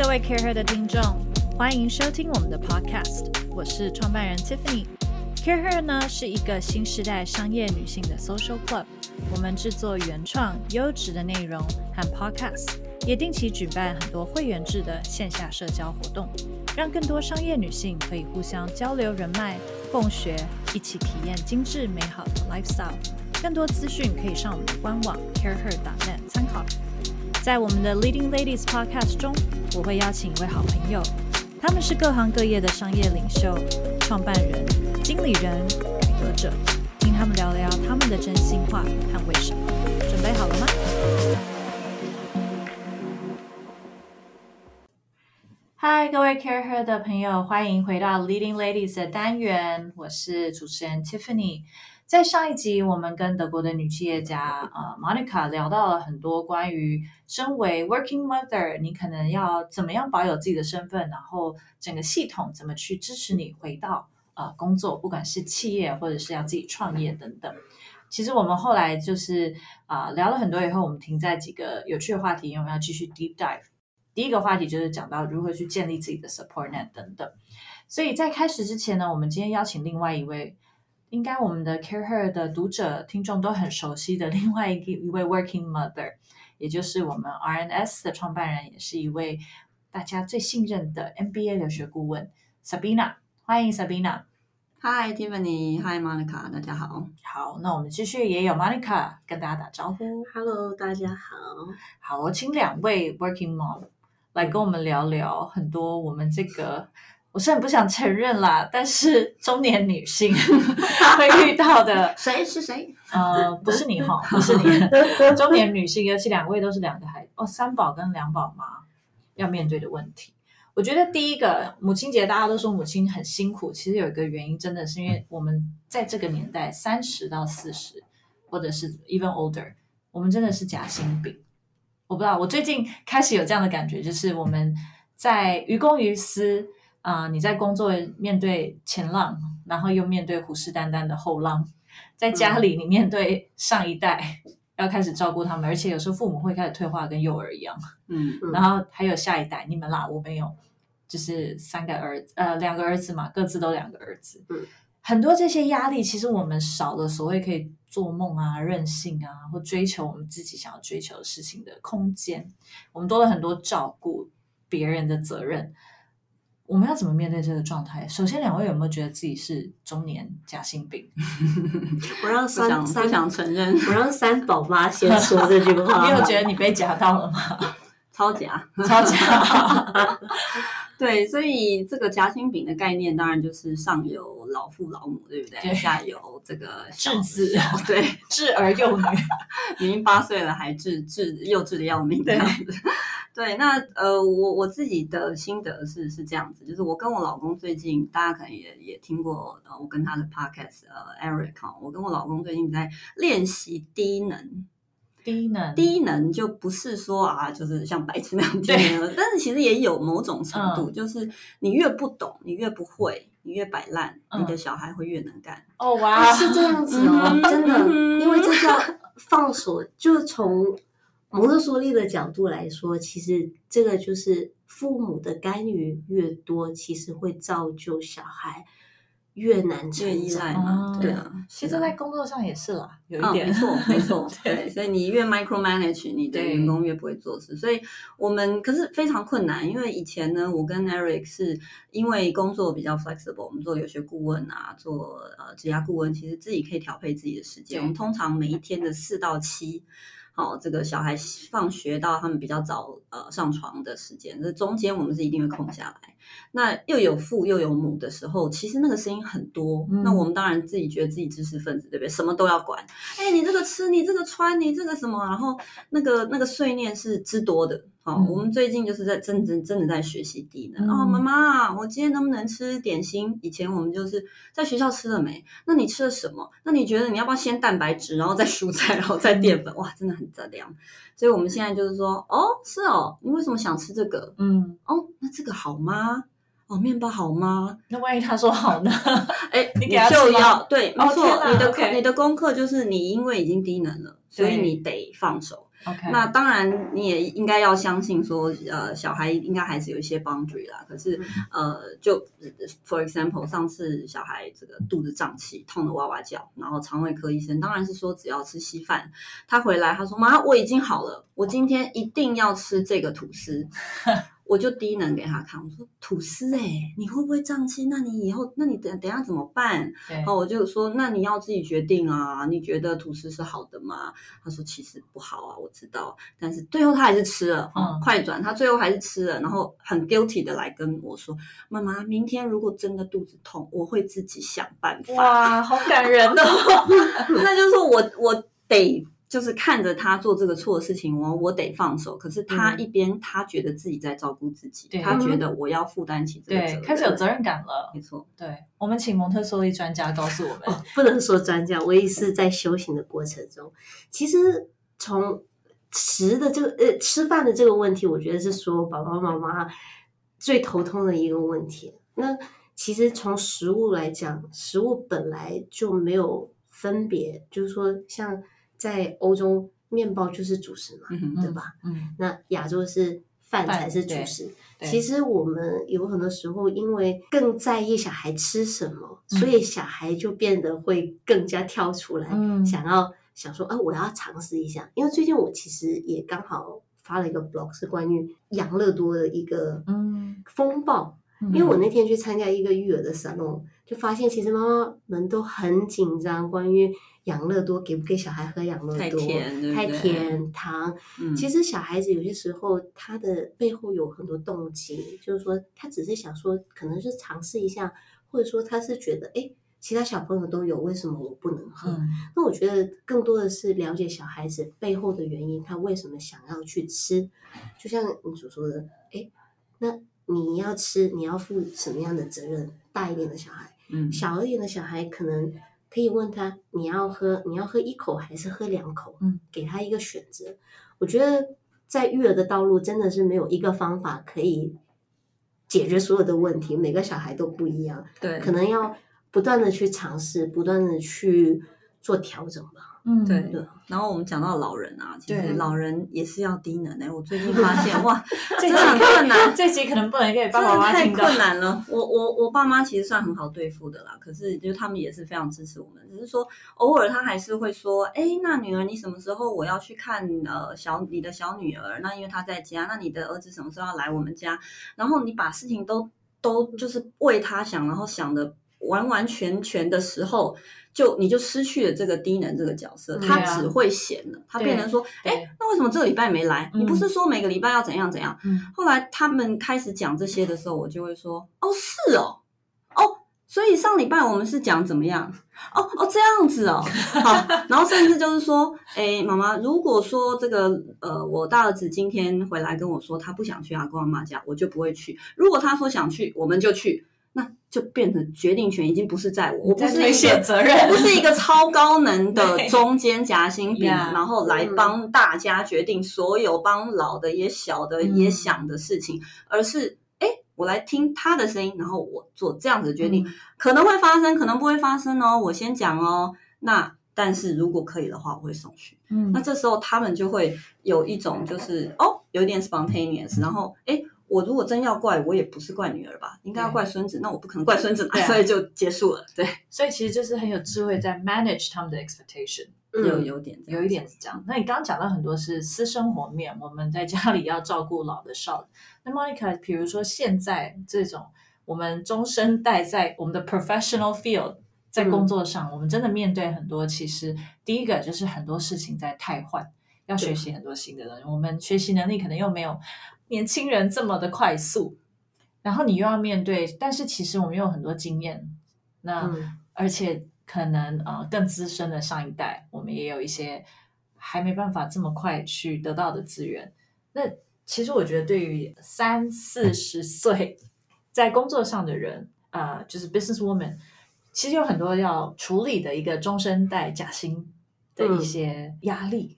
各位 CAREhER 的听众，欢迎收听我们的 Podcast。我是创办人 Tiffany。CAREhER 呢是一个新时代商业女性的 Social Club。我们制作原创优质的内容和 Podcast，也定期举办很多会员制的线下社交活动，让更多商业女性可以互相交流人脉、共学，一起体验精致美好的 lifestyle。更多资讯可以上我们的官网 careher.net 参考。在我们的 Leading Ladies Podcast 中，我会邀请一位好朋友，他们是各行各业的商业领袖、创办人、经理人、改革者，听他们聊聊他们的真心话和为什么。准备好了吗？嗨，各位 CAREhER 的朋友，欢迎回到 Leading Ladies 的单元，我是主持人 Tiffany。在上一集，我们跟德国的女企业家呃 Monica 聊到了很多关于身为 Working Mother，你可能要怎么样保有自己的身份，然后整个系统怎么去支持你回到呃工作，不管是企业或者是要自己创业等等。其实我们后来就是啊、聊了很多以后，我们停在几个有趣的话题，因为我们要继续 deep dive。第一个话题就是讲到如何去建立自己的 support net 等等。所以在开始之前呢，我们今天邀请另外一位。应该我们的 CAREhER 的读者听众都很熟悉的另外一个一位 Working Mother，也就是我们 RNS 的创办人，也是一位大家最信任的 MBA 留学顾问 Sabina。欢迎 Sabina。Hi Tiffany，Hi Monica，大家好。好，那我们继续也有 Monica 跟大家打招呼。Hello，大家好。好，我请两位 Working Mom 来跟我们聊聊很多我们这个。我是很不想承认啦，但是中年女性 会遇到的 谁是谁？呃，不是你哈，不是你。中年女性，尤其两位都是两个孩子哦，三宝跟两宝妈要面对的问题。我觉得第一个母亲节，大家都说母亲很辛苦，其实有一个原因，真的是因为我们在这个年代，三十到四十，或者是 even older，我们真的是夹心饼。我不知道，我最近开始有这样的感觉，就是我们在于公于私。啊、呃，你在工作面对前浪，然后又面对虎视眈眈的后浪，在家里你面对上一代，嗯、要开始照顾他们，而且有时候父母会开始退化，跟幼儿一样。嗯，然后还有下一代，你们啦，我没有，就是三个儿子，呃，两个儿子嘛，各自都两个儿子。嗯，很多这些压力，其实我们少了所谓可以做梦啊、任性啊，或追求我们自己想要追求的事情的空间，我们多了很多照顾别人的责任。我们要怎么面对这个状态？首先，两位有没有觉得自己是中年夹心饼？我让三三不想承认，我让三宝妈先说这句话。你有觉得你被夹到了吗？超夹，超夹。对，所以这个夹心饼的概念，当然就是上有老父老母，对不对？对，下有这个稚子，对，稚儿幼女，已经八岁了还稚稚幼稚的要命这样子。对，那呃，我我自己的心得是是这样子，就是我跟我老公最近，大家可能也也听过，呃，我跟他的 podcast，呃，Eric，我跟我老公最近在练习低能。低能，低能就不是说啊，就是像白痴那样低能，但是其实也有某种程度，嗯、就是你越不懂，你越不会，你越摆烂，嗯、你的小孩会越能干。哦哇，是这样子哦，嗯、真的，嗯、因为这叫放手。就从蒙特梭利的角度来说，其实这个就是父母的干预越多，其实会造就小孩。越难越依赖嘛，对啊，其实，在工作上也是啦，有一点，没错，没错，对，所以你越 micromanage，你的员工越不会做事，所以我们可是非常困难，因为以前呢，我跟 Eric 是因为工作比较 flexible，我们做留学顾问啊，做呃职涯顾问，其实自己可以调配自己的时间，我们通常每一天的四到七。哦，这个小孩放学到他们比较早呃上床的时间，这中间我们是一定会空下来。那又有父又有母的时候，其实那个声音很多。嗯、那我们当然自己觉得自己知识分子，对不对？什么都要管。哎，你这个吃，你这个穿，你这个什么，然后那个那个碎念是之多的。好，嗯、我们最近就是在真真真的在学习低能。哦，妈妈，我今天能不能吃点心？以前我们就是在学校吃了没？那你吃了什么？那你觉得你要不要先蛋白质，然后再蔬菜，然后再淀粉？哇，真的很杂粮。所以我们现在就是说，哦，是哦，你为什么想吃这个？嗯，哦，那这个好吗？哦，面包好吗？那万一他说好呢？哎，你就要对，没错，哦、你的 okay 你的功课就是你因为已经低能了，所以你得放手。Okay. 那当然，你也应该要相信说，呃，小孩应该还是有一些 boundary 啦。可是，嗯、呃，就 for example，上次小孩这个肚子胀气，痛得哇哇叫，然后肠胃科医生当然是说只要吃稀饭。他回来他说妈，我已经好了，我今天一定要吃这个吐司。我就低能给他看，我说吐司哎、欸，你会不会胀气？那你以后，那你等等下怎么办？然后我就说，那你要自己决定啊。你觉得吐司是好的吗？他说其实不好啊，我知道。但是最后他还是吃了，嗯，快转，他最后还是吃了，然后很 guilty 的来跟我说，妈妈，明天如果真的肚子痛，我会自己想办法。哇，好感人哦！那就是说我我得。就是看着他做这个错的事情，我我得放手。可是他一边他觉得自己在照顾自己，嗯、他觉得我要负担起这个责任，对，开始有责任感了。没错，对，我们请蒙特梭利专家告诉我们，哦、不能说专家，我也是在修行的过程中。其实从吃的这个呃吃饭的这个问题，我觉得是说爸爸妈妈最头痛的一个问题。那其实从食物来讲，食物本来就没有分别，就是说像。在欧洲，面包就是主食嘛，嗯、对吧？嗯，那亚洲是饭才是主食。其实我们有很多时候，因为更在意小孩吃什么，嗯、所以小孩就变得会更加跳出来，嗯、想要想说，啊，我要尝试一下。因为最近我其实也刚好发了一个 blog，是关于养乐多的一个风暴。嗯、因为我那天去参加一个育儿的 salon，就发现其实妈妈们都很紧张，关于。养乐多给不给小孩喝养乐多？太甜，对对？太甜糖。嗯，其实小孩子有些时候他的背后有很多动机，就是说他只是想说，可能是尝试一下，或者说他是觉得，哎，其他小朋友都有，为什么我不能喝？嗯，那我觉得更多的是了解小孩子背后的原因，他为什么想要去吃？就像你所说的，哎，那你要吃，你要负什么样的责任？大一点的小孩，嗯，小一点的小孩可能。可以问他，你要喝，你要喝一口还是喝两口？嗯，给他一个选择。我觉得在育儿的道路真的是没有一个方法可以解决所有的问题，每个小孩都不一样。对，可能要不断的去尝试，不断的去做调整吧。嗯，对对。然后我们讲到老人啊，其实老人也是要低能 哎。我最近发现哇，真的很困难，这集可能不能给爸爸妈妈听到。太困难了。我我我爸妈其实算很好对付的啦，可是就他们也是非常支持我们，只是说偶尔他还是会说，哎，那女儿你什么时候我要去看呃小你的小女儿？那因为她在家，那你的儿子什么时候要来我们家？然后你把事情都都就是为他想，然后想的完完全全的时候。就你就失去了这个低能这个角色，他只会闲了，他变成说，哎，那为什么这个礼拜没来？你不是说每个礼拜要怎样怎样？后来他们开始讲这些的时候，我就会说，哦，是哦，哦，所以上礼拜我们是讲怎么样？哦哦，这样子哦，好，然后甚至就是说，哎，妈妈，如果说这个呃，我大儿子今天回来跟我说他不想去阿公阿妈家，我就不会去；如果他说想去，我们就去。那就变成决定权已经不是在我，我不是一个责任，我不是一个超高能的中间夹心饼，然后来帮大家决定所有帮老的也小的也想的事情，而是哎，我来听他的声音，然后我做这样子的决定，可能会发生，可能不会发生哦，我先讲哦。那但是如果可以的话，我会送去。嗯，那这时候他们就会有一种就是哦，有点 spontaneous，然后哎。我如果真要怪，我也不是怪女儿吧，应该要怪孙子，那我不可能怪孙子嘛，所以就结束了。对，所以其实就是很有智慧在 manage 他们的 expectation，有有点有一点是这样。那你刚刚讲到很多是私生活面，我们在家里要照顾老的少的。那 Monica，比如说现在这种我们中生代在我们的 professional field 在工作上，我们真的面对很多，其实第一个就是很多事情在太换，要学习很多新的东西，我们学习能力可能又没有。年轻人这么的快速，然后你又要面对，但是其实我们有很多经验，那、嗯、而且可能呃更资深的上一代，我们也有一些还没办法这么快去得到的资源。那其实我觉得，对于三四十岁在工作上的人，呃，就是 business woman，其实有很多要处理的一个中生代假薪的一些压力。嗯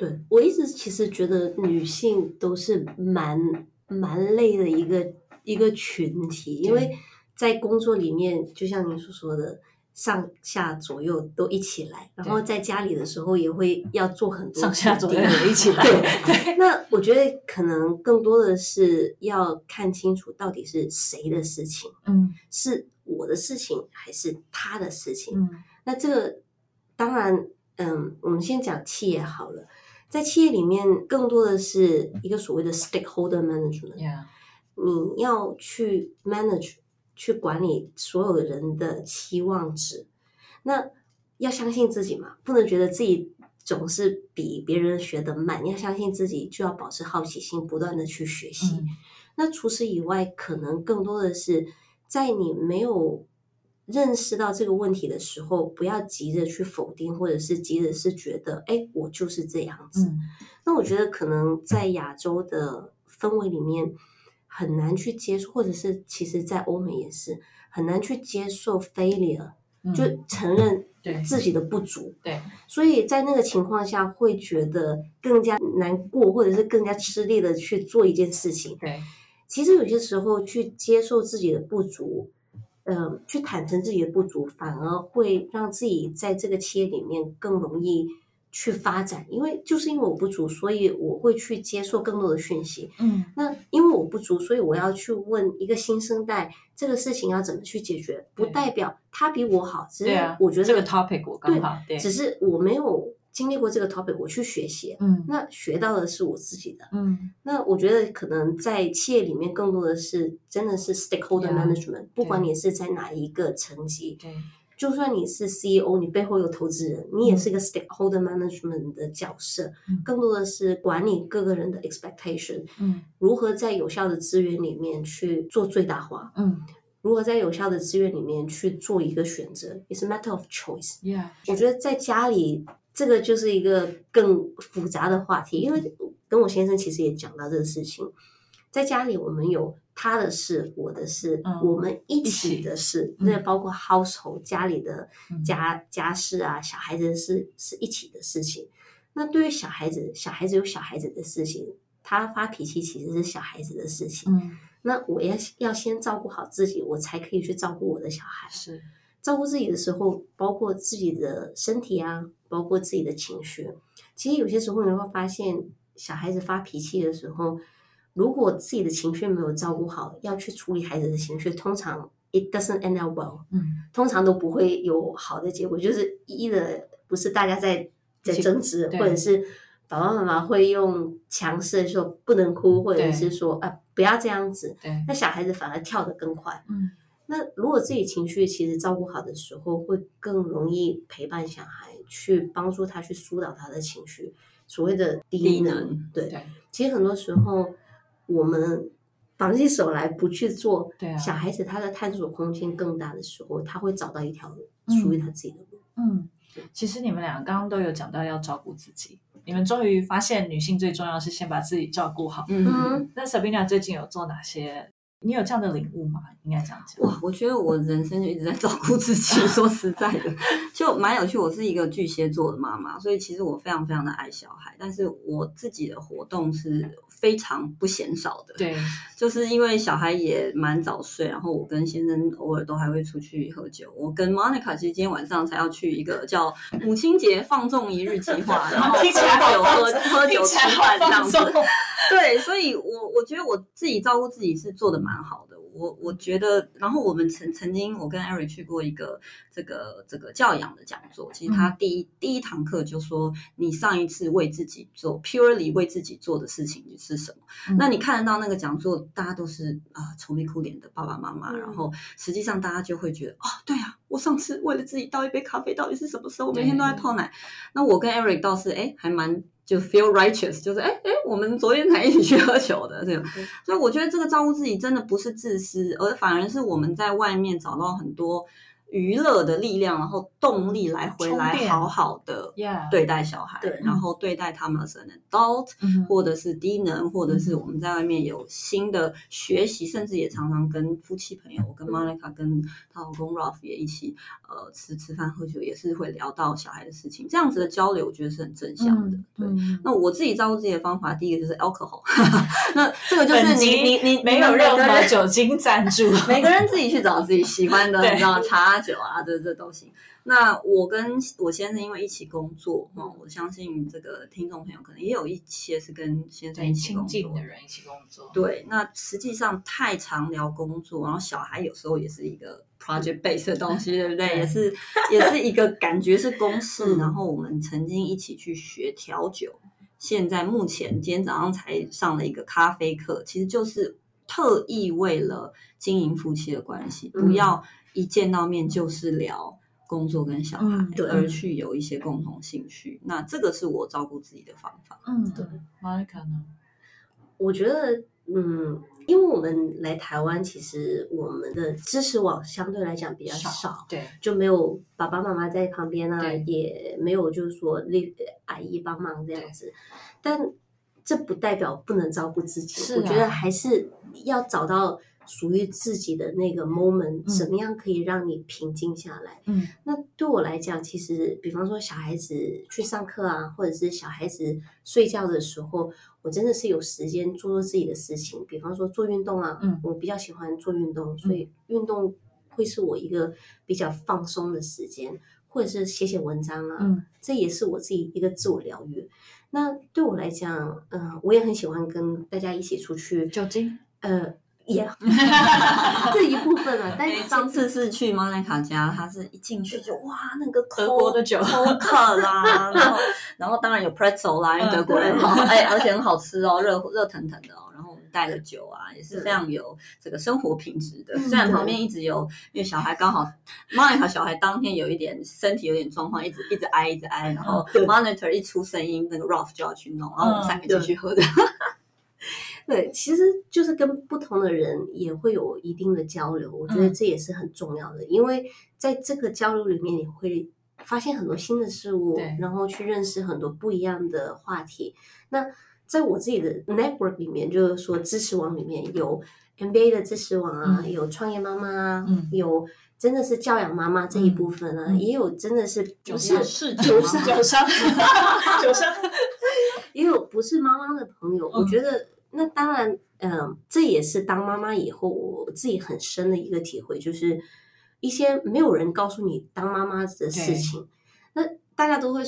对，我一直其实觉得女性都是蛮蛮累的一个一个群体，因为在工作里面，就像您所说的。上下左右都一起来，然后在家里的时候也会要做很多上下左右一起 来。对，那我觉得可能更多的是要看清楚到底是谁的事情，嗯，是我的事情还是他的事情？嗯，那这个当然，嗯，我们先讲企业好了，在企业里面更多的是一个所谓的 stakeholder management，Yeah. 你要去 manage。去管理所有人的期望值，那要相信自己嘛，不能觉得自己总是比别人学得慢。要相信自己，就要保持好奇心，不断的去学习。嗯。那除此以外，可能更多的是在你没有认识到这个问题的时候，不要急着去否定，或者是急着是觉得，哎，我就是这样子。嗯。那我觉得可能在亚洲的氛围里面。很难去接受，或者是其实，在欧美也是很难去接受 failure，嗯，就承认自己的不足。对，所以在那个情况下，会觉得更加难过，或者是更加吃力的去做一件事情。对，其实有些时候去接受自己的不足，嗯、呃，去坦诚自己的不足，反而会让自己在这个企业里面更容易。去发展，因为就是因为我不足，所以我会去接受更多的讯息。嗯，那因为我不足，所以我要去问一个新生代这个事情要怎么去解决，不代表他比我好，只是我觉得、啊、这个 topic 我刚好对，对，只是我没有经历过这个 topic，我去学习。嗯，那学到的是我自己的。嗯，那我觉得可能在企业里面更多的是真的是 stakeholder management，、yeah, 不管你是在哪一个层级。对。就算你是 CEO，你背后有投资人，你也是一个 stakeholder management 的角色，嗯，更多的是管理各个人的 expectation，嗯，如何在有效的资源里面去做最大化，嗯，如何在有效的资源里面去做一个选择，it's a matter of choice。Yeah，我觉得在家里这个就是一个更复杂的话题，因为跟我先生其实也讲到这个事情，在家里我们有。他的事，我的事，嗯、我们一起的事，那包括 household 家里的家、嗯、家事啊，小孩子的事是一起的事情。那对于小孩子，小孩子有小孩子的事情，他发脾气其实是小孩子的事情。嗯，那我要要先照顾好自己，我才可以去照顾我的小孩。是照顾自己的时候，包括自己的身体啊，包括自己的情绪。其实有些时候你会发现，小孩子发脾气的时候。如果自己的情绪没有照顾好，要去处理孩子的情绪，通常 it doesn't end up well，嗯，通常都不会有好的结果。就是一的不是大家在在争执，或者是爸爸妈妈会用强势的说不能哭，或者是说啊不要这样子，对，那小孩子反而跳得更快。嗯，那如果自己情绪其实照顾好的时候，会更容易陪伴小孩，去帮助他去疏导他的情绪，所谓的低能，对，对，其实很多时候。我们绑起手来不去做，对啊，小孩子他的探索空间更大的时候，他会找到一条路，属于他自己的路。嗯，其实你们俩刚刚都有讲到要照顾自己，你们终于发现女性最重要是先把自己照顾好。嗯，那 Sabina 最近有做哪些？你有这样的领悟吗？应该这样讲。哇，我觉得我人生就一直在照顾自己。说实在的，就蛮有趣。我是一个巨蟹座的妈妈，所以其实我非常非常的爱小孩，但是我自己的活动是非常不嫌少的。对，就是因为小孩也蛮早睡，然后我跟先生偶尔都还会出去喝酒。我跟 Monica 其实今天晚上才要去一个叫母亲节放纵一日计划，然后喝酒喝喝酒吃饭这样子。对，所以我我觉得我自己照顾自己是做的蛮好的。我我觉得，然后我们曾曾经我跟 Eric 去过一个这个这个教养的讲座，其实他第一、嗯、第一堂课就说，你上一次为自己做 purely 为自己做的事情是什么？嗯、那你看得到那个讲座，大家都是啊愁眉苦脸的爸爸妈妈，嗯、然后实际上大家就会觉得，哦，对啊，我上次为了自己倒一杯咖啡，到底是什么时候？我每天都在泡奶。那我跟 Eric 倒是哎还蛮。就 feel righteous，就是哎哎，我们昨天才一起去喝酒的，这样。所以我觉得这个照顾自己真的不是自私，而反而是我们在外面找到很多娱乐的力量，然后动力来回来好好的对待小孩，对，然后对待他们是 an adult，嗯，或者是低能，或者是我们在外面有新的学习，甚至也常常跟夫妻朋友，我跟 Monica 跟她老公 Ralph 也一起呃吃吃饭喝酒，也是会聊到小孩的事情，这样子的交流，我觉得是很正向的。对，那我自己照顾自己的方法，第一个就是 alcohol，那这个就是你你你没有任何酒精赞助，每个人自己去找自己喜欢的，你知道茶。酒啊，这这都行。那我跟我先生因为一起工作，哈、嗯，我相信这个听众朋友可能也有一些是跟先生一起工作的人一起工作。对，那实际上太常聊工作，然后小孩有时候也是一个 project base 的东西，对不对？也是也是一个感觉是公 事。然后我们曾经一起去学调酒，现在目前今天早上才上了一个咖啡课，其实就是特意为了经营夫妻的关系，不要。一见到面就是聊工作跟小孩，嗯、对，而去有一些共同兴趣。那这个是我照顾自己的方法。嗯，对。Monica 呢？我觉得，嗯，因为我们来台湾，其实我们的支持网相对来讲比较少，少对，就没有爸爸妈妈在旁边啊，也没有就是说那阿姨帮忙这样子。但这不代表不能照顾自己，啊、我觉得还是要找到。属于自己的那个 moment，怎么样可以让你平静下来？嗯，那对我来讲，其实比方说小孩子去上课啊，或者是小孩子睡觉的时候，我真的是有时间做做自己的事情。比方说做运动啊，嗯，我比较喜欢做运动，所以运动会是我一个比较放松的时间，或者是写写文章啊，嗯，这也是我自己一个自我疗愈。那对我来讲，嗯、呃，我也很喜欢跟大家一起出去，酒精，呃。也、这一部分了，但是上次是去莫妮卡家，他是一进去就哇，那个德国的酒，好渴啦，然后然后当然有 pretzel 啦，因为德国人好，哎，而且很好吃哦，热热腾腾的哦。然后我们带了酒啊，也是非常有这个生活品质的。虽然旁边一直有，因为小孩刚好莫妮卡小孩当天有一点身体有点状况，一直一直挨一直挨，然后 monitor 一出声音，那个 Ralph 就要去弄，然后我们三个继续喝着。对，其实就是跟不同的人也会有一定的交流，我觉得这也是很重要的，嗯、因为在这个交流里面，你会发现很多新的事物，然后去认识很多不一样的话题。那在我自己的 network 里面，就是说知识网里面有 MBA 的知识网啊，嗯、有创业妈妈啊，嗯、有真的是教养妈妈这一部分啊，嗯、也有真的是不是是酒商酒商 也有不是妈妈的朋友，嗯、我觉得。那当然，嗯、呃，这也是当妈妈以后我自己很深的一个体会，就是一些没有人告诉你当妈妈的事情，那大家都会。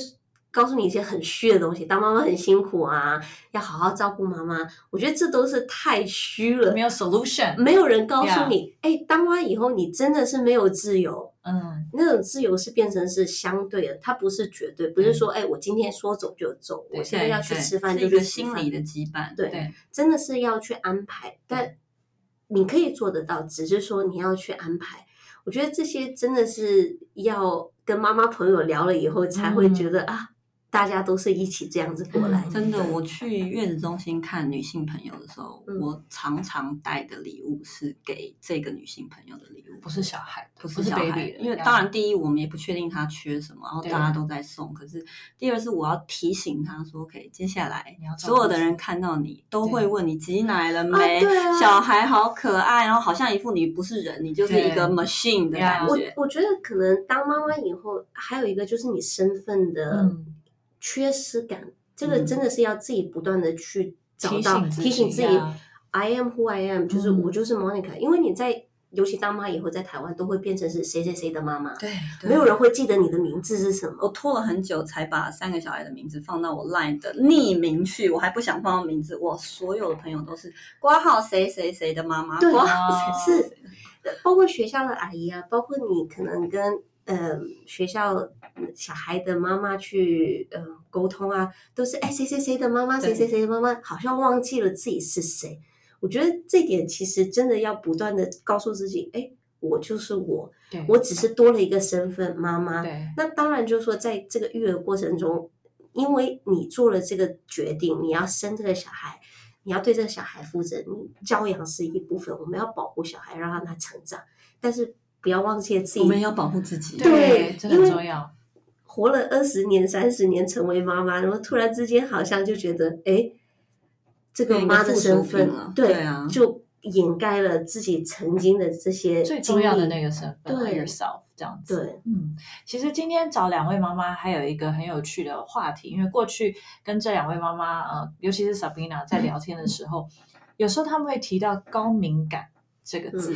告诉你一些很虚的东西，当妈妈很辛苦啊，要好好照顾妈妈。我觉得这都是太虚了，没有 solution，没有人告诉你，哎当妈以后你真的是没有自由。嗯，那种自由是变成是相对的，它不是绝对，不是说，哎、嗯，我今天说走就走，我现在要去吃饭就去吃饭，心理的羁绊。对，对真的是要去安排，但你可以做得到，只是说你要去安排。我觉得这些真的是要跟妈妈朋友聊了以后才会觉得、嗯、啊。大家都是一起这样子过来，真的。我去月子中心看女性朋友的时候，我常常带的礼物是给这个女性朋友的礼物，不是小孩，不是小孩。因为当然，第一我们也不确定她缺什么，然后大家都在送。可是第二是我要提醒她说，OK，接下来所有的人看到你都会问你挤奶了没？小孩好可爱，然后好像一副你不是人，你就是一个 machine 的感觉。我我觉得可能当妈妈以后，还有一个就是你身份的。缺失感，这个真的是要自己不断的去找到，嗯、提醒自己、啊、，I am who I am，就是我就是 Monica、嗯。因为你在，尤其当妈以后，在台湾都会变成是谁谁谁的妈妈，对，对没有人会记得你的名字是什么。我拖了很久才把三个小孩的名字放到我 Line 的匿名去，我还不想放到名字。我所有的朋友都是挂号谁谁谁的妈妈，对，是，包括学校的阿姨啊，包括你可能跟。呃，学校小孩的妈妈去呃沟通啊，都是哎谁谁谁的妈妈，谁谁谁的妈妈，好像忘记了自己是谁。我觉得这点其实真的要不断的告诉自己，哎，我就是我，我只是多了一个身份妈妈。对那当然就是说，在这个育儿过程中，因为你做了这个决定，你要生这个小孩，你要对这个小孩负责，你教养是一部分，我们要保护小孩，让他成长，但是。不要忘记自己，我们要保护自己，对，这很重要。活了二十年、三十年，成为妈妈，然后突然之间好像就觉得，哎，这个妈的身份，对，对啊，就掩盖了自己曾经的这些最重要的那个身份，对，yourself 这样子。对，嗯，其实今天找两位妈妈还有一个很有趣的话题，因为过去跟这两位妈妈，呃，尤其是 Sabina 在聊天的时候，嗯、有时候他们会提到高敏感。这个字，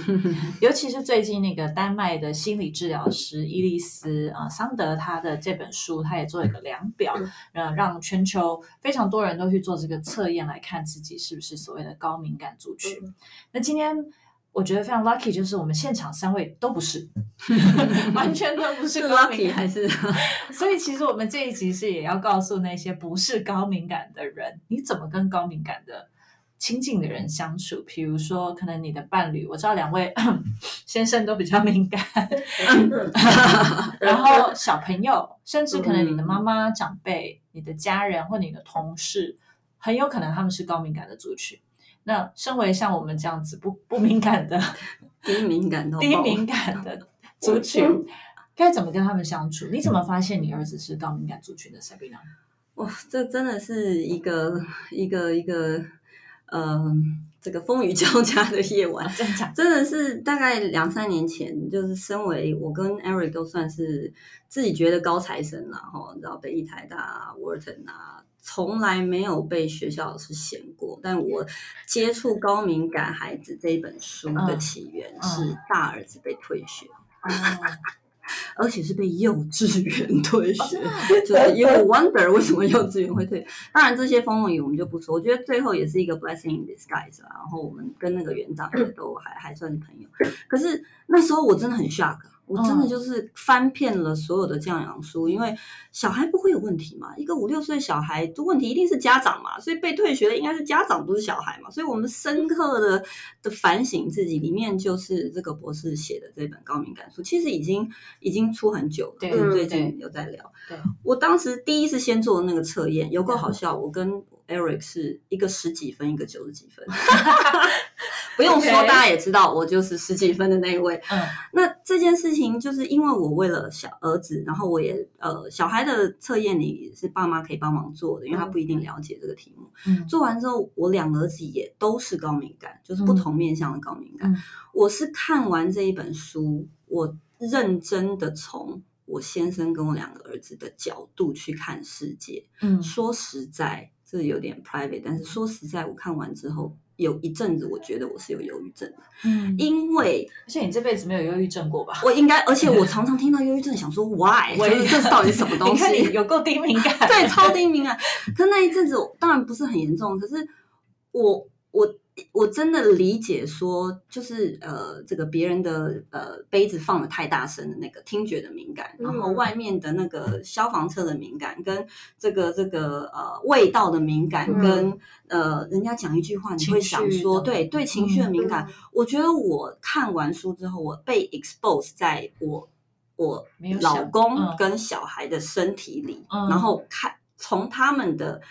尤其是最近那个丹麦的心理治疗师伊丽丝啊桑德，他的这本书，他也做一个量表，呃，让全球非常多人都去做这个测验，来看自己是不是所谓的高敏感族群。那今天我觉得非常 lucky，就是我们现场三位都不是，完全都不是高敏感，还是？所以其实我们这一集是也要告诉那些不是高敏感的人，你怎么跟高敏感的亲近的人相处，比如说，可能你的伴侣，我知道两位 先生都比较敏感，然后小朋友，甚至可能你的妈妈、长辈、你的家人或你的同事，很有可能他们是高敏感的族群。那身为像我们这样子不不敏感的 低敏感的低敏感的族群，该怎么跟他们相处？你怎么发现你儿子是高敏感族群的？Sabina，哇，这真的是一个一个一个。嗯，这个风雨交加的夜晚，真的是大概两三年前，就是身为我跟 Eric 都算是自己觉得高材生了，哈，然后北艺台大、Wharton 啊，从来没有被学校老师嫌过。但我接触《高敏感孩子》这一本书的起源是大儿子被退学。嗯嗯而且是被幼稚园退学，就是因为 wonder 为什么幼稚园会退。当然这些风风雨我们就不说，我觉得最后也是一个 blessing in disguise 然后我们跟那个园长也都还还算是朋友。可是那时候我真的很 shock。我真的就是翻遍了所有的教养书，因为小孩不会有问题嘛，一个五六岁小孩的问题一定是家长嘛，所以被退学的应该是家长，不是小孩嘛，所以我们深刻的的反省自己，里面就是这个博士写的这本高敏感书，其实已经已经出很久了，对，最近有在聊。对，我当时第一次先做的那个测验，有够好笑，我跟 Eric 是一个十几分，一个九十几分。不用说，大家也知道，我就是十几分的那一位。嗯，那这件事情就是因为我为了小儿子，然后我也呃，小孩的测验里是爸妈可以帮忙做的，因为他不一定了解这个题目。嗯，做完之后，我两个儿子也都是高敏感，就是不同面向的高敏感。我是看完这一本书，我认真的从我先生跟我两个儿子的角度去看世界。嗯，说实在，这有点 private，但是说实在，我看完之后。有一阵子，我觉得我是有忧郁症的，嗯，因为而且你这辈子没有忧郁症过吧？我应该，而且我 常常听到忧郁症，想说 why？这是到底什么 东西？你看你有够低敏感，对，超低敏感。可那一阵子，当然不是很严重，可是我我。我真的理解说，就是呃，这个别人的呃杯子放的太大声的那个听觉的敏感，然后外面的那个消防车的敏感，跟这个这个呃味道的敏感，跟呃人家讲一句话，你会想说，对对情绪的敏感。我觉得我看完书之后，我被 expose 在我我老公跟小孩的身体里，然后看。从他们的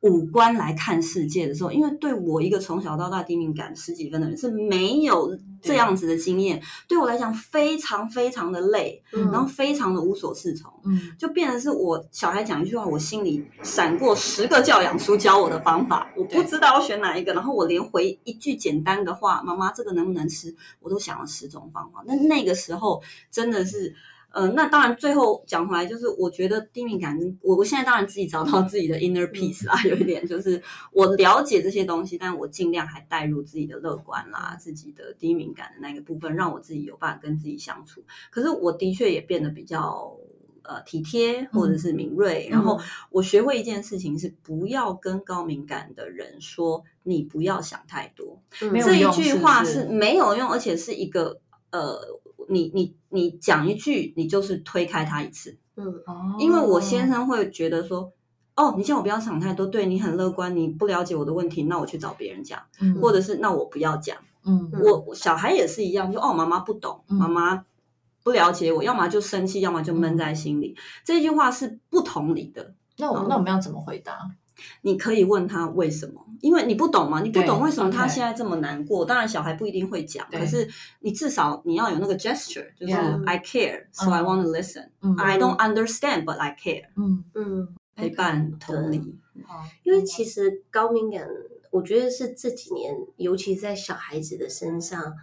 五官来看世界的时候，嗯、因为对我一个从小到大低敏感十几分的人是没有这样子的经验，对，对我来讲非常非常的累，嗯、然后非常的无所适从，嗯，就变成是我小孩讲一句话，我心里闪过十个教养书教我的方法，我不知道要选哪一个，然后我连回一句简单的话，妈妈这个能不能吃，我都想了十种方法，那那个时候真的是。呃，那当然，最后讲回来，就是我觉得低敏感我，我现在当然自己找到自己的 inner peace 啦，有一点就是我了解这些东西，但我尽量还带入自己的乐观啦，自己的低敏感的那个部分，让我自己有办法跟自己相处。可是我的确也变得比较呃体贴或者是敏锐，然后我学会一件事情是不要跟高敏感的人说你不要想太多，这一句话是没有用，而且是一个呃。你你你讲一句，你就是推开他一次，嗯，哦，因为我先生会觉得说，哦，你叫我不要想太多，对你很乐观，你不了解我的问题，那我去找别人讲，嗯，或者是那我不要讲，嗯，我小孩也是一样，就哦，妈妈不懂，妈妈不了解我，要么就生气，要么就闷在心里，这句话是不同理的。那我那我们要怎么回答？你可以问他为什么。因为你不懂嘛，你不懂为什么他现在这么难过。当然，小孩不一定会讲，可是你至少你要有那个 gesture，就是 I care，so I want to listen。I don't understand，but I care。嗯嗯，陪伴同理。因为其实高敏感，我觉得是这几年，尤其在小孩子的身上，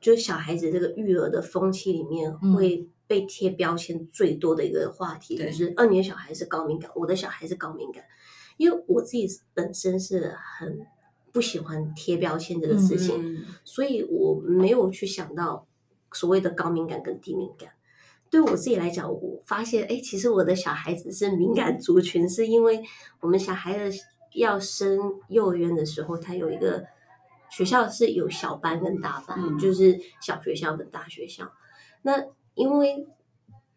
就小孩子这个育儿的风气里面，会被贴标签最多的一个话题，就是二年小孩是高敏感，我的小孩是高敏感。因为我自己本身是很不喜欢贴标签这个事情，嗯、所以我没有去想到所谓的高敏感跟低敏感。对我自己来讲，我发现，哎，其实我的小孩子是敏感族群，是因为我们小孩子要升幼儿园的时候，他有一个学校是有小班跟大班，嗯、就是小学校跟大学校。那因为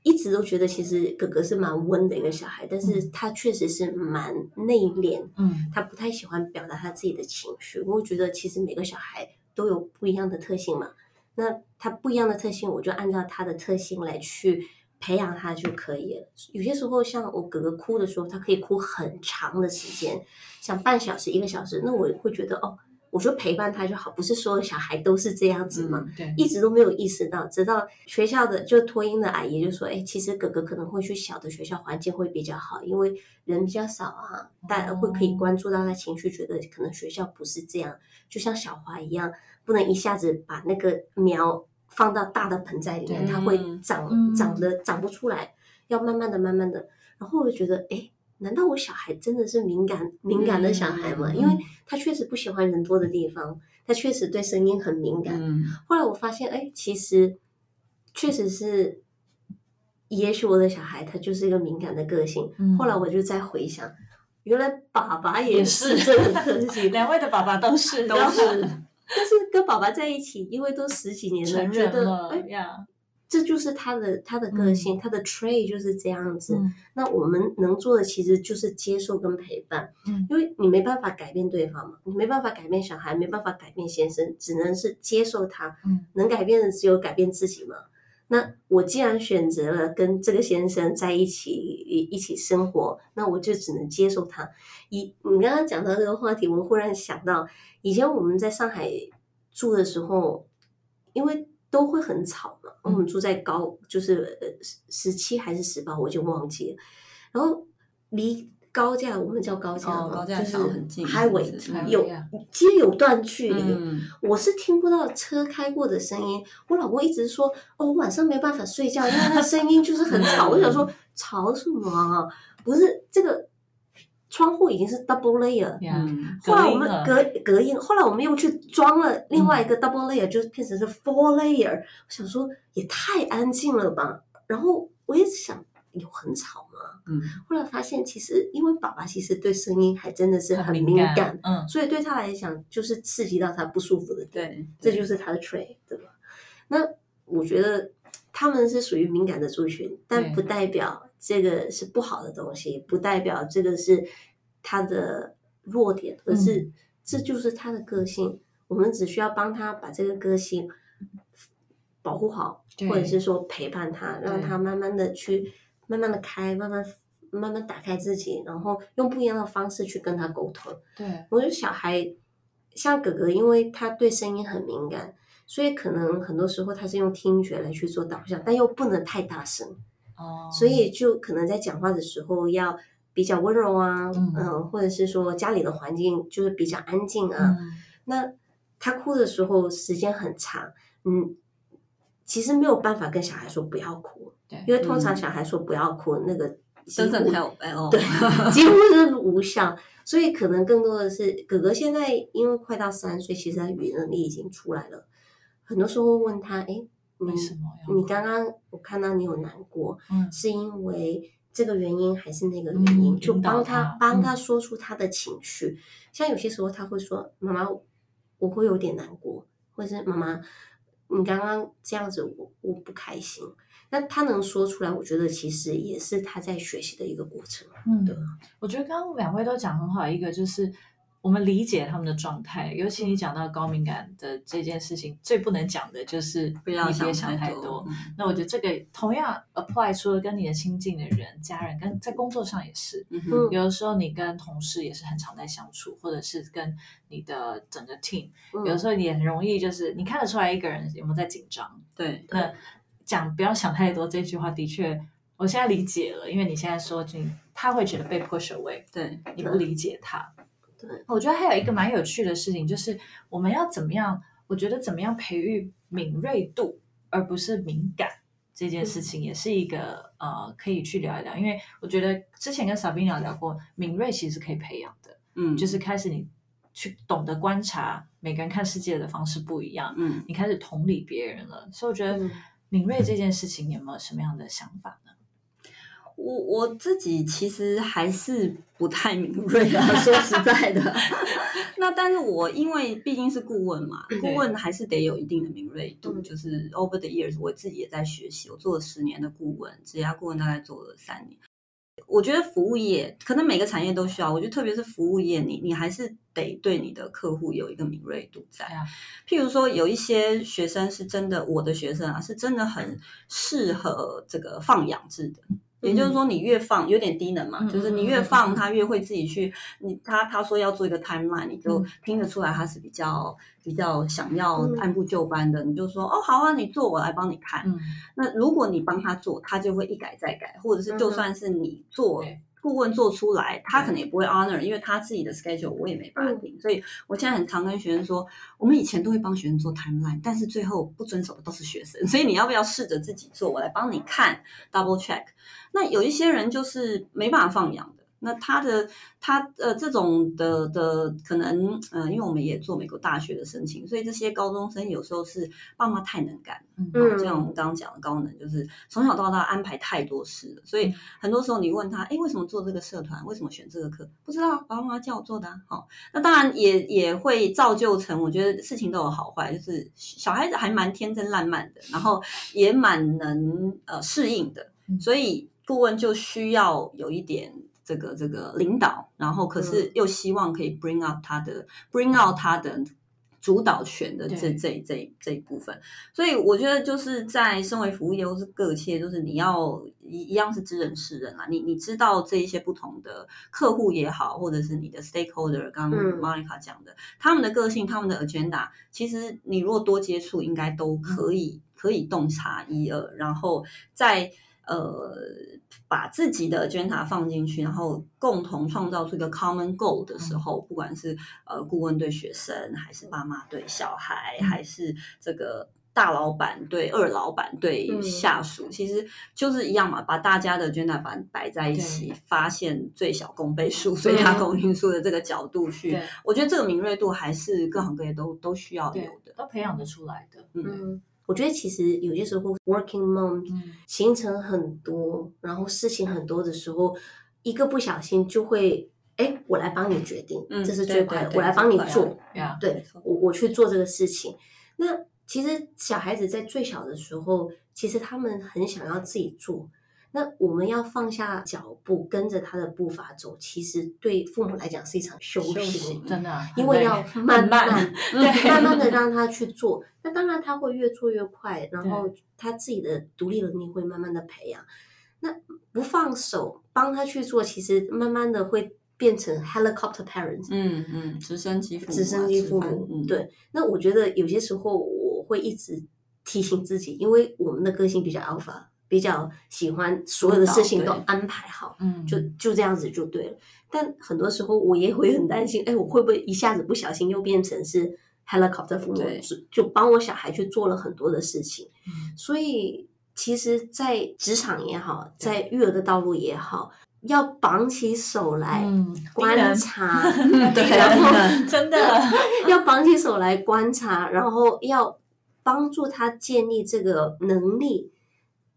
一直都觉得其实哥哥是蛮温的一个小孩，但是他确实是蛮内敛，嗯，他不太喜欢表达他自己的情绪。我觉得其实每个小孩都有不一样的特性嘛，那他不一样的特性，我就按照他的特性来去培养他就可以了。有些时候像我哥哥哭的时候，他可以哭很长的时间，像半小时、一个小时，那我会觉得哦。我说陪伴他就好，不是所有小孩都是这样子嘛？嗯、对，一直都没有意识到，直到学校的就托婴的阿姨就说：“哎，其实哥哥可能会去小的学校，环境会比较好，因为人比较少啊，大家会可以关注到他情绪，觉得可能学校不是这样，就像小花一样，不能一下子把那个苗放到大的盆栽里面，它会长、嗯、长得长不出来，要慢慢的、慢慢的。然后我就觉得，哎。”难道我小孩真的是敏感敏感的小孩吗？嗯、因为他确实不喜欢人多的地方，他确实对声音很敏感。嗯、后来我发现，哎，其实确实是，也许我的小孩他就是一个敏感的个性。嗯、后来我就在回想，原来爸爸也是这个个性，两位的爸爸都是都是，但是跟爸爸在一起，因为都十几年了，觉得哎呀。这就是他的他的个性，嗯、他的 trait 就是这样子。嗯、那我们能做的其实就是接受跟陪伴，嗯，因为你没办法改变对方嘛，你没办法改变小孩，没办法改变先生，只能是接受他。嗯，能改变的只有改变自己嘛。那我既然选择了跟这个先生在一起一一起生活，那我就只能接受他。以你刚刚讲到这个话题，我忽然想到，以前我们在上海住的时候，因为。都会很吵嘛。我们住在高，就是呃十七还是十八，我就忘记了。然后离高架，我们叫高架，哦、高架就是很近，highway 有，其实有段距离。嗯、我是听不到车开过的声音。我老公一直说，哦，我晚上没办法睡觉，因为那声音就是很吵。我想说，吵什么啊？不是这个。窗户已经是 double layer，嗯，后来我们隔隔音，后来我们又去装了另外一个 double layer，就是变成是 four layer。我想说也太安静了吧，然后我一直想有很吵吗？嗯，后来发现其实因为爸爸其实对声音还真的是很敏感，嗯，所以对他来讲就是刺激到他不舒服的，对，这就是他的 trait，对吧？那我觉得他们是属于敏感的族群，但不代表。这个是不好的东西，不代表这个是他的弱点，而是这就是他的个性。嗯、我们只需要帮他把这个个性保护好，或者是说陪伴他，让他慢慢的去慢慢的开，慢慢慢慢打开自己，然后用不一样的方式去跟他沟通。对，我觉得小孩像哥哥，因为他对声音很敏感，所以可能很多时候他是用听觉来去做导向，但又不能太大声。哦，所以就可能在讲话的时候要比较温柔啊，嗯，嗯，或者是说家里的环境就是比较安静啊。嗯，那他哭的时候时间很长，嗯，其实没有办法跟小孩说不要哭，对，因为通常小孩说不要哭，嗯，那个对，几乎是无效。所以可能更多的是哥哥现在因为快到三岁，其实他语言能力已经出来了，很多时候问他，哎。为什么？你刚刚我看到你有难过，嗯，是因为这个原因还是那个原因？嗯、就帮他、嗯、帮他说出他的情绪。像有些时候他会说：“妈妈，我会有点难过。”或者是“妈妈，你刚刚这样子我，我我不开心。”那他能说出来，我觉得其实也是他在学习的一个过程。嗯，对。我觉得刚刚两位都讲很好，一个就是。我们理解他们的状态，尤其你讲到高敏感的这件事情，最不能讲的就是不要想太多。那我觉得这个同样 apply 除了跟你的亲近的人、家人，跟在工作上也是。有的时候你跟同事也是很常在相处，或者是跟你的整个 team，有的时候你也很容易就是你看得出来一个人有没有在紧张。对，那讲不要想太多这句话的确，我现在理解了，因为你现在说你他会觉得被 push away，对，你不理解他。我觉得还有一个蛮有趣的事情，就是我们要怎么样？我觉得怎么样培育敏锐度，而不是敏感这件事情，也是一个呃可以去聊一聊。因为我觉得之前跟 Sabina 聊过，敏锐其实可以培养的，嗯，就是开始你去懂得观察每个人看世界的方式不一样，嗯，你开始同理别人了。所以我觉得敏锐这件事情，有没有什么样的想法呢？我我自己其实还是不太敏锐啊，说实在的。那但是我因为毕竟是顾问嘛，顾问还是得有一定的敏锐度。就是 over the years，我自己也在学习。我做了十年的顾问，职业顾问大概做了三年。我觉得服务业可能每个产业都需要，我觉得特别是服务业，你你还是得对你的客户有一个敏锐度在。譬如说，有一些学生是真的，我的学生啊，是真的很适合这个放养制的。也就是说，你越放有点低能嘛，嗯、就是你越放，他越会自己去。你他他说要做一个 timeline，你就听得出来他是比较比较想要按部就班的。你就说哦，好啊，你做，我来帮你看。嗯、那如果你帮他做，他就会一改再改，或者是就算是你做。嗯顾问做出来，他可能也不会 honor，因为他自己的 schedule 我也没办法定，所以我现在很常跟学生说，我们以前都会帮学生做 timeline，但是最后不遵守的都是学生，所以你要不要试着自己做，我来帮你看 double check。那有一些人就是没办法放养的。那他的他呃这种的的可能呃，因为我们也做美国大学的申请，所以这些高中生有时候是爸妈太能干，嗯，就像我们刚刚讲的高能，就是从小到大安排太多事了，所以很多时候你问他，哎，为什么做这个社团？为什么选这个课？不知道，爸爸妈妈叫我做的啊。好，那当然也也会造就成，我觉得事情都有好坏，就是小孩子还蛮天真烂漫的，然后也蛮能呃适应的，所以顾问就需要有一点。这个这个领导，然后可是又希望可以 bring out 他的、嗯、bring out 他的主导权的这对。这这这一部分，所以我觉得就是在身为服务业或是各切，就是你要一一样是知人识人啊，你你知道这一些不同的客户也好，或者是你的 stakeholder，刚刚 Monica 讲的，嗯、他们的个性、他们的 agenda，其实你如果多接触，应该都可以、嗯、可以洞察一二，然后在。呃，把自己的 agenda 放进去，然后共同创造出一个 common goal 的时候，不管是呃顾问对学生，还是爸妈对小孩，还是这个大老板对二老板对下属，其实就是一样嘛，把大家的 agenda 摆摆在一起，发现最小公倍数、最大。公因数的这个角度去，我觉得这个敏锐度还是各行各业都都需要有的，都培养得出来的，嗯。我觉得其实有些时候，working mom 行程很多，然后事情很多的时候，一个不小心就会，哎，我来帮你决定，这是最快的，我来帮你做，对，我我去做这个事情。那其实小孩子在最小的时候，其实他们很想要自己做。那我们要放下脚步，跟着他的步伐走，其实对父母来讲是一场修行，真的，因为要慢慢、对，慢慢的让他去做。那当然他会越做越快，然后他自己的独立能力会慢慢的培养。那不放手帮他去做，其实慢慢的会变成 helicopter parents，嗯嗯，直升机父母，直升机父母。对，那我觉得有些时候我会一直提醒自己，因为我们的个性比较 alpha。比较喜欢所有的事情都安排好，嗯，就就这样子就对了。但很多时候我也会很担心，哎，我会不会一下子不小心又变成是 helicopter 父母，对就帮我小孩去做了很多的事情。嗯，所以其实，在职场也好，在育儿的道路也好，要绑起手来观察，对，然后真的 要绑起手来观察，然后要帮助他建立这个能力。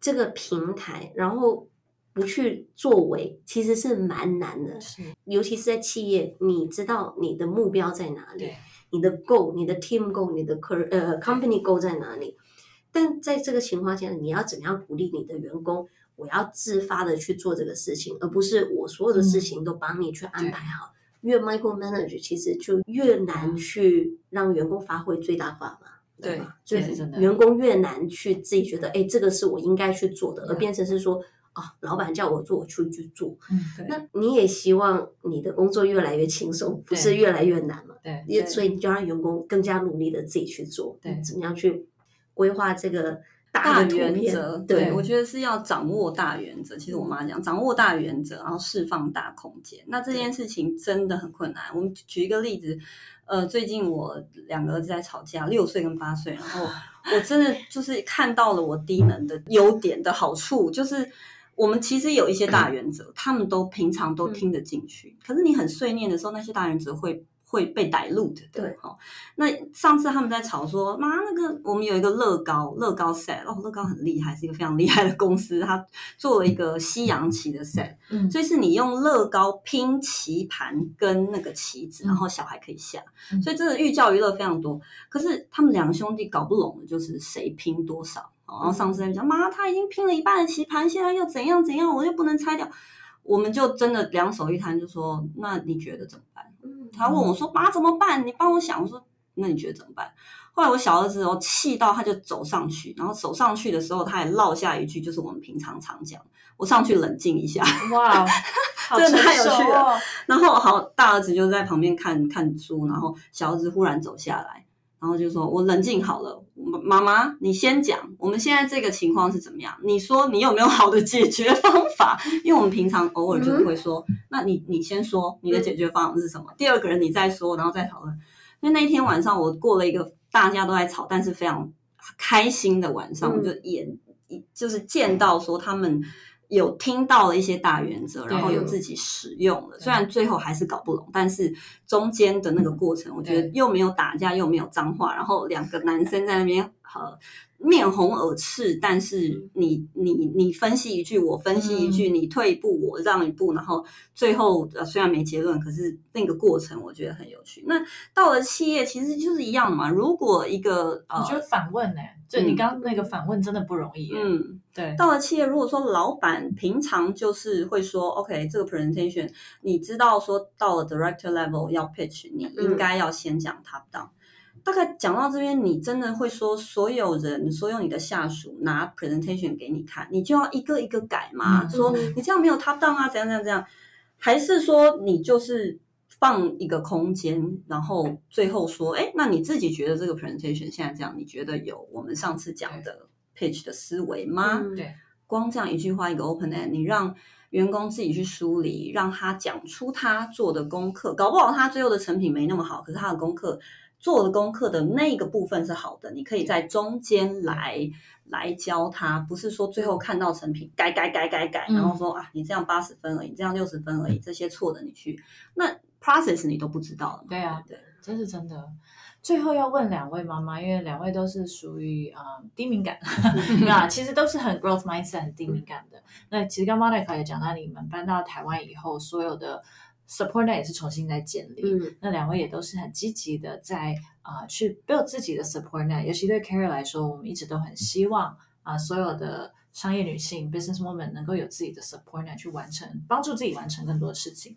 这个平台，然后不去作为，其实是蛮难的。是，尤其是在企业，你知道你的目标在哪里，你的 goal，你的 team goal，你的 co 呃 company goal 在哪里？但在这个情况下，你要怎么样鼓励你的员工？我要自发的去做这个事情，而不是我所有的事情都帮你去安排好。越 micromanage，其实就越难去让员工发挥最大化嘛。对，就是员工越难去自己觉得，哎，这个是我应该去做的，而变成是说，啊，老板叫我做，我就去做。嗯，对。那你也希望你的工作越来越轻松，不是越来越难嘛？对。也所以你就让员工更加努力的自己去做，对，怎么样去规划这个大原则？对，我觉得是要掌握大原则。其实我妈讲，掌握大原则，然后释放大空间。那这件事情真的很困难。我们举一个例子。呃，最近我两个儿子在吵架，六岁跟八岁，然后 我真的就是看到了我低能的优点的好处，就是我们其实有一些大原则，他们都平常都听得进去，可是你很碎念的时候，那些大原则会。会被 dilute 的，对，好。那上次他们在吵说，妈，那个我们有一个乐高，乐高 set，哦，乐高很厉害，是一个非常厉害的公司，他做了一个西洋棋的 set，嗯，所以是你用乐高拼棋盘跟那个棋子，然后小孩可以下，嗯，所以这个寓教于乐非常多。可是他们两个兄弟搞不拢的就是谁拼多少，然后上次在讲，妈，他已经拼了一半的棋盘，现在又怎样怎样，我又不能拆掉，我们就真的两手一摊，就说，那你觉得怎么办？他问我说：“妈，怎么办？你帮我想。”我说：“那你觉得怎么办？”后来我小儿子哦气到，他就走上去，然后走上去的时候，他还落下一句，就是我们平常常讲：“我上去冷静一下。”哇，真的太有趣了。然后好，大儿子就在旁边看看书，然后小儿子忽然走下来。然后就说：“我冷静好了，妈妈，你先讲，我们现在这个情况是怎么样？你说你有没有好的解决方法？因为我们平常偶尔就是会说，嗯、那你你先说你的解决方法是什么？第二个人你再说，然后再讨论。因为那一天晚上我过了一个大家都在吵，但是非常开心的晚上，我就演就是见到说他们。”有听到了一些大原则，然后有自己使用了，虽然最后还是搞不懂，但是中间的那个过程，我觉得又没有打架，又没有脏话，然后两个男生在那边呃。面红耳赤，但是你你你分析一句，我分析一句，嗯、你退一步，我让一步，然后最后呃虽然没结论，可是那个过程我觉得很有趣。那到了企业其实就是一样嘛。如果一个我觉得反问呢、欸，就你刚刚那个反问真的不容易。嗯，对。到了企业，如果说老板平常就是会说，OK，这个 presentation，你知道说到了 director level 要 pitch，你应该要先讲 top down。大概讲到这边，你真的会说，所有人，所有你的下属拿 presentation 给你看，你就要一个一个改吗？嗯、说你这样没有 top down 啊，怎样怎样怎样？还是说你就是放一个空间，然后最后说，哎，那你自己觉得这个 presentation 现在这样，你觉得有我们上次讲的 pitch 的思维吗？对、嗯，光这样一句话，一个 open end，你让员工自己去梳理，让他讲出他做的功课，搞不好他最后的成品没那么好，可是他的功课。做的功课的那个部分是好的，你可以在中间来来教他，不是说最后看到成品改改改改改，然后说啊，你这样八十分而已，这样六十分而已，这些错的你去那 process 你都不知道了。对啊，对，这是真的。最后要问两位妈妈，因为两位都是属于啊、呃、低敏感，那其实都是很 growth mindset 很低敏感的。那其实刚刚 Monica 也讲到，你们搬到台湾以后，所有的。Support Net 也是重新在建立，嗯，那两位也都是很积极的在啊、呃、去 build 自己的 Support Net，尤其对 Carrier 来说，我们一直都很希望啊、呃、所有的商业女性 Business Woman 能够有自己的 Support Net 去完成，帮助自己完成更多的事情。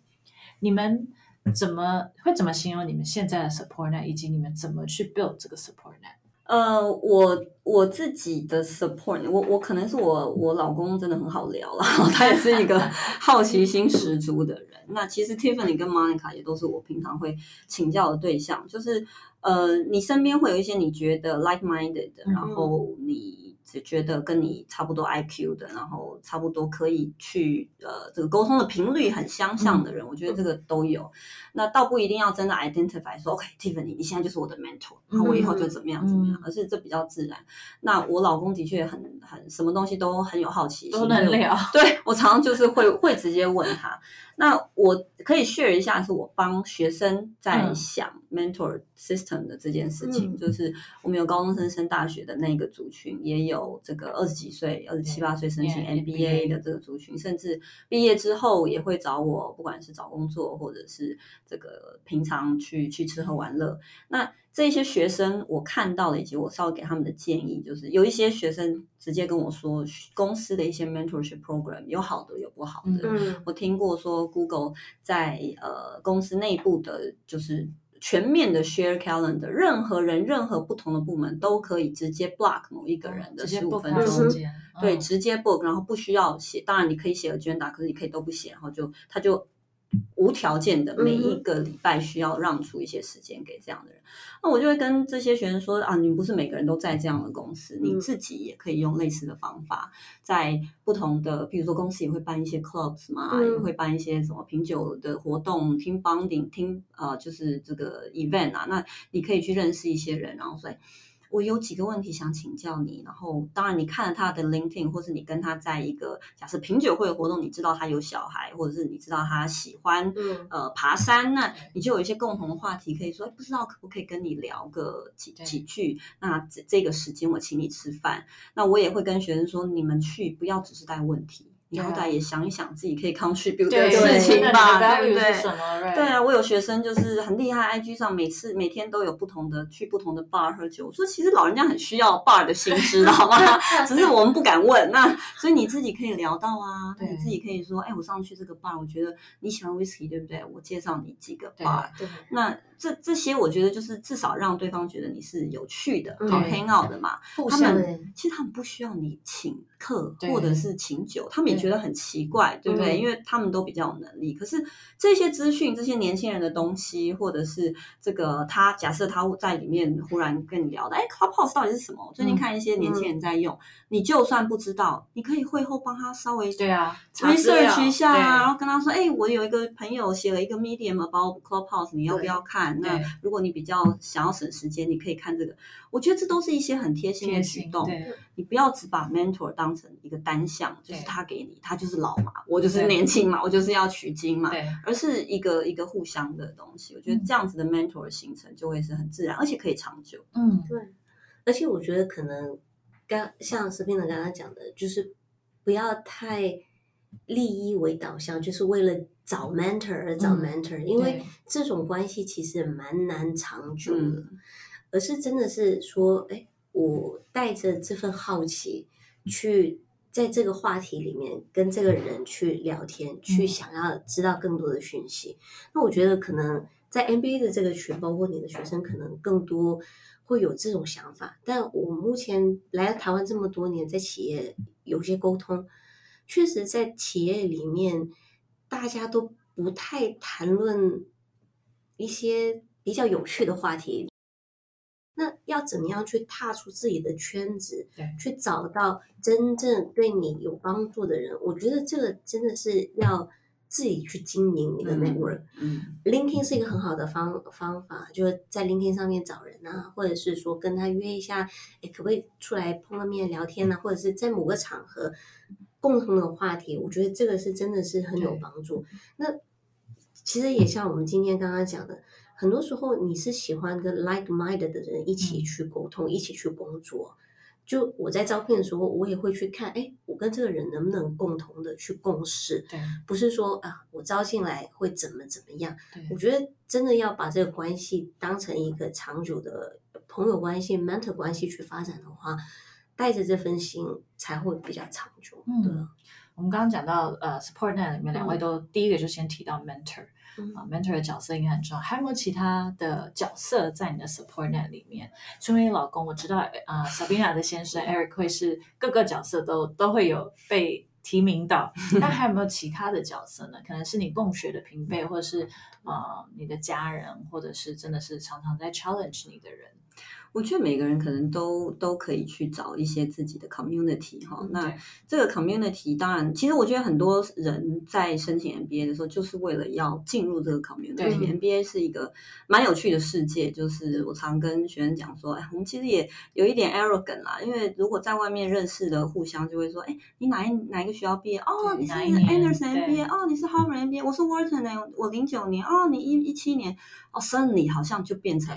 你们怎么会怎么形容你们现在的 Support Net，以及你们怎么去 build 这个 Support Net？呃，我我自己的 support，我我可能是我我老公真的很好聊了，他也是一个好奇心十足的人。那其实 Tiffany 跟 Monica 也都是我平常会请教的对象，就是呃，你身边会有一些你觉得 like-minded 的，然后你。只觉得跟你差不多 IQ 的，然后差不多可以去呃这个沟通的频率很相像的人，嗯、我觉得这个都有。那倒不一定要真的 identify 说，OK，Tiffany，你现在就是我的 mentor，然后我以后就怎么样怎么样，嗯、而是这比较自然。那我老公的确很很什么东西都很有好奇心，都能聊。对，我常常就是会会直接问他。那我可以 share 一下，是我帮学生在想 mentor system 的这件事情，嗯、就是我们有高中生升大学的那个族群，也有这个二十几岁、二十七八岁申请 MBA 的这个族群，甚至毕业之后也会找我，不管是找工作或者是这个平常去去吃喝玩乐。那这些学生我看到了，以及我稍微给他们的建议，就是有一些学生直接跟我说，公司的一些 mentorship program 有好的有不好的。嗯，我听过说 Google 在呃公司内部的，就是全面的 share calendar，任何人、任何不同的部门都可以直接 block 某一个人的十五分钟，对，直接 book，然后不需要写。当然你可以写 agenda，可是你可以都不写，然后就他就。无条件的，每一个礼拜需要让出一些时间给这样的人，那我就会跟这些学生说啊，你不是每个人都在这样的公司，你自己也可以用类似的方法，在不同的，比如说公司也会办一些 clubs 嘛，也会办一些什么品酒的活动，team bonding，team 呃，就是这个 event 啊，那你可以去认识一些人，然后所以。我有几个问题想请教你，然后当然你看了他的 LinkedIn，或是你跟他在一个假设品酒会的活动，你知道他有小孩，或者是你知道他喜欢、嗯、呃爬山，那你就有一些共同的话题可以说，不知道可不可以跟你聊个几几句？那这这个时间我请你吃饭，那我也会跟学生说，你们去不要只是带问题。你好歹也想一想自己可以 contribute 的事情吧，对不对？对啊，我有学生就是很厉害，IG 上每次每天都有不同的去不同的 bar 喝酒。我说其实老人家很需要 bar 的新知，道吗？只是我们不敢问。那所以你自己可以聊到啊，你自己可以说，哎，我上去这个 bar，我觉得你喜欢 whisky，对不对？我介绍你几个 bar。那这这些我觉得就是至少让对方觉得你是有趣的，好 hang out 的嘛。他们其实他们不需要你请客或者是请酒，他们也。觉得很奇怪，对不对？因为他们都比较有能力。可是这些资讯、这些年轻人的东西，或者是这个他假设他在里面忽然跟你聊的，哎，Clubhouse 到底是什么？最近看一些年轻人在用，你就算不知道，你可以会后帮他稍微对啊，research 一下，然后跟他说，哎，我有一个朋友写了一个 Medium about Clubhouse，你要不要看？那如果你比较想要省时间，你可以看这个。我觉得这都是一些很贴心的举动。你不要只把 mentor 当成一个单项，就是他给你，他就是老嘛，我就是年轻嘛，我就是要取经嘛，而是一个一个互相的东西。我觉得这样子的 mentor 形成就会是很自然，而且可以长久。嗯，对。而且我觉得可能刚像 Sabina 刚刚讲的，就是不要太利益为导向，就是为了找 mentor 而找 mentor，因为这种关系其实蛮难长久的。而是真的是说，哎，我带着这份好奇，去在这个话题里面跟这个人去聊天，去想要知道更多的讯息。那我觉得可能在 MBA 的这个群，包括你的学生，可能更多会有这种想法。但我目前来了台湾这么多年，在企业有些沟通，确实在企业里面，大家都不太谈论一些比较有趣的话题。那要怎么样去踏出自己的圈子，对，去找到真正对你有帮助的人？我觉得这个真的是要自己去经营你的 network。嗯，嗯，LinkedIn 是一个很好的方方法，就是在 LinkedIn 上面找人啊，或者是说跟他约一下，哎，可不可以出来碰个面聊天啊？或者是在某个场合共同的话题，我觉得这个是真的是很有帮助。那其实也像我们今天刚刚讲的。很多时候你是喜欢跟 like-minded 的人一起去沟通，嗯、一起去工作。就我在招聘的时候，我也会去看，哎，我跟这个人能不能共同的去共事？对，不是说啊，我招进来会怎么怎么样？对，我觉得真的要把这个关系当成一个长久的朋友关系、mentor 关系去发展的话，带着这份心才会比较长久。嗯，对。我们刚刚讲到呃，SupportNet 里面两位都、嗯、第一个就先提到 mentor。啊，mentor 的角色应该很重要。还有没有其他的角色在你的 support net 里面？身为老公，我知道啊、呃、，Sabina 的先生 Eric 会是各个角色都都会有被提名到。那还有没有其他的角色呢？可能是你共学的平辈，或者是啊、呃、你的家人，或者是真的是常常在 challenge 你的人。我觉得每个人可能都都可以去找一些自己的 community 哈、嗯。那这个 community 当然，其实我觉得很多人在申请 MBA 的时候，就是为了要进入这个 community。对 MBA 是一个蛮有趣的世界，就是我常跟学生讲说，哎，我们其实也有一点 arrogant 啦，因为如果在外面认识的互相就会说，哎，你哪一哪一个学校毕业？哦，你是 Anderson MBA，哦，你是 Harvard MBA，我是 Wharton 呢，我零九年，哦，你一一七年，哦，suddenly 好像就变成。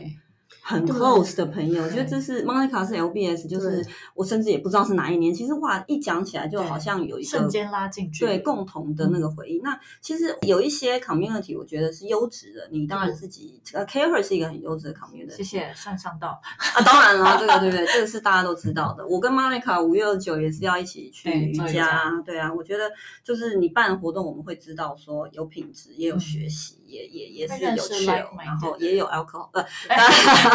很 close 的朋友。我觉得这是 Monica 是 LBS，就是我甚至也不知道是哪一年。其实哇，一讲起来就好像有一个瞬间拉近距离，对共同的那个回忆。嗯、那其实有一些 community，我觉得是优质的。你当然自己呃 CAREhER 是一个很优质的 community。谢谢，算上道啊，当然了，这个对不对？这个是大家都知道的。我跟 Monica 五月二十九也是要一起去瑜伽，对啊，我觉得就是你办活动，我们会知道说有品质，也有学习，嗯、也也也是有趣，然后也有 alcohol，呃。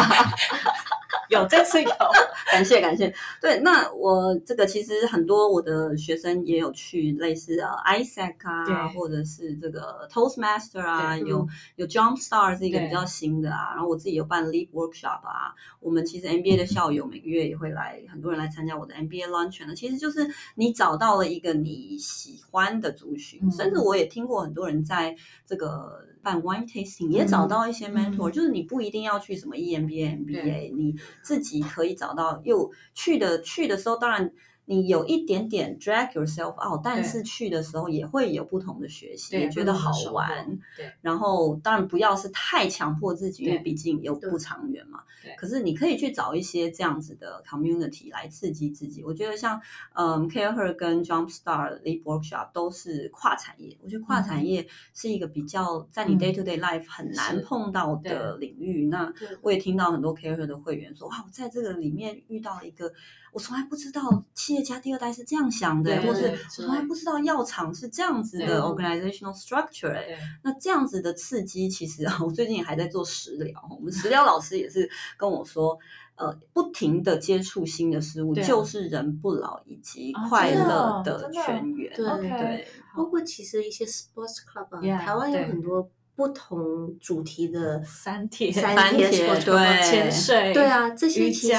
有这次有，感谢感谢。对，那我这个其实很多我的学生也有去类似的 ISEC 啊，或者是这个 Toastmaster 啊，有有 Jumpstart 是一个比较新的啊。然后我自己有办 Leap Workshop 啊。我们其实 MBA 的校友每个月也会来，很多人来参加我的 MBA Luncheon 呢。其实就是你找到了一个你喜欢的族群，甚至我也听过很多人在这个。办 wine tasting 也找到一些 mentor，、嗯、就是你不一定要去什么 EMBA、MBA，你自己可以找到。又去的去的时候，当然。你有一点点 drag yourself out，但是去的时候也会有不同的学习，也觉得好玩。对，然后当然不要是太强迫自己，因为毕竟又不长远嘛。对。可是你可以去找一些这样子的 community 来刺激自己。我觉得像嗯 CAREhER 跟 Jumpstart Leap Workshop 都是跨产业。我觉得跨产业是一个比较在你 day to day life 很难碰到的领域。那我也听到很多 CAREhER 的会员说，哇，我在这个里面遇到一个。我从来不知道企业家第二代是这样想的，或是我从来不知道药厂是这样子的 organizational structure。那这样子的刺激，其实啊，我最近也还在做食疗，我们食疗老师也是跟我说，呃，不停的接触新的事物，就是人不老以及快乐的泉源。对对，包括其实一些 sports club 啊，台湾有很多。不同主题的三铁、三铁、对潜水，对啊，这些其实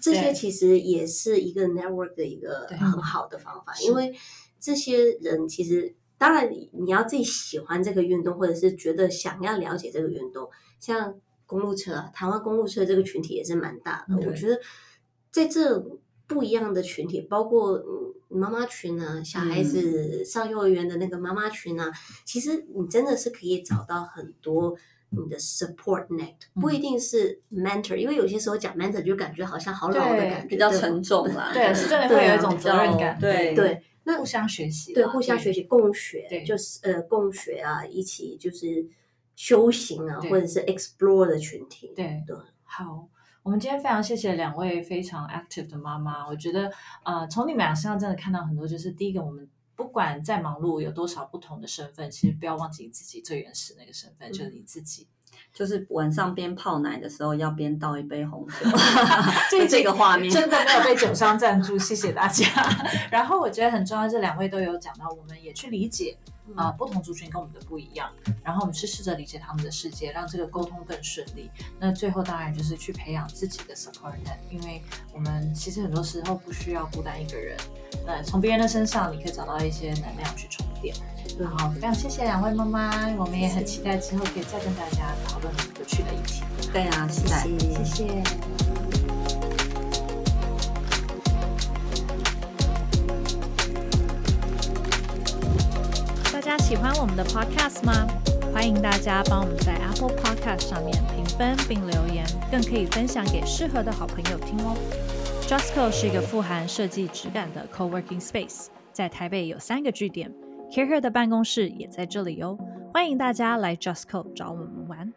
这些其实也是一个 network 的一个很好的方法，因为这些人其实当然你你要自己喜欢这个运动，或者是觉得想要了解这个运动，像公路车啊，台湾公路车这个群体也是蛮大的，我觉得在这不一样的群体，包括。妈妈群啊，小孩子上幼儿园的那个妈妈群啊，嗯、其实你真的是可以找到很多你的 support net，、嗯、不一定是 mentor，因为有些时候讲 mentor 就感觉好像好老的感觉，比较沉重啦。对，是真的会有一种责任感。对对，那互相学习，对，互相学习，共学，就是呃，共学啊，一起就是修行啊，或者是 explore 的群体。对对，好。我们今天非常谢谢两位非常 active 的妈妈，我觉得，呃，从你们俩身上真的看到很多，就是第一个，我们不管再忙碌，有多少不同的身份，其实不要忘记自己最原始那个身份，嗯、就是你自己。就是晚上边泡奶的时候，要边倒一杯红酒，这这个画面真的没有被酒商 赞助，谢谢大家。然后我觉得很重要，这两位都有讲到，我们也去理解啊、呃，不同族群跟我们的不一样，然后我们去试着理解他们的世界，让这个沟通更顺利。那最后当然就是去培养自己的 support net，因为我们其实很多时候不需要孤单一个人，呃，从别人的身上你可以找到一些能量去充电。然后非常谢谢两位妈妈，我们也很期待之后可以再跟大家讨论有趣的议题。对啊，期待，谢谢。大家喜欢我们的 Podcast 吗？欢迎大家帮我们在 Apple Podcast 上面评分并留言，更可以分享给适合的好朋友听哦。Justco 是一个富含设计质感的 Co-working Space，在台北有三个据点。Kara 的办公室也在这里哦，欢迎大家来 Justco 找我们玩。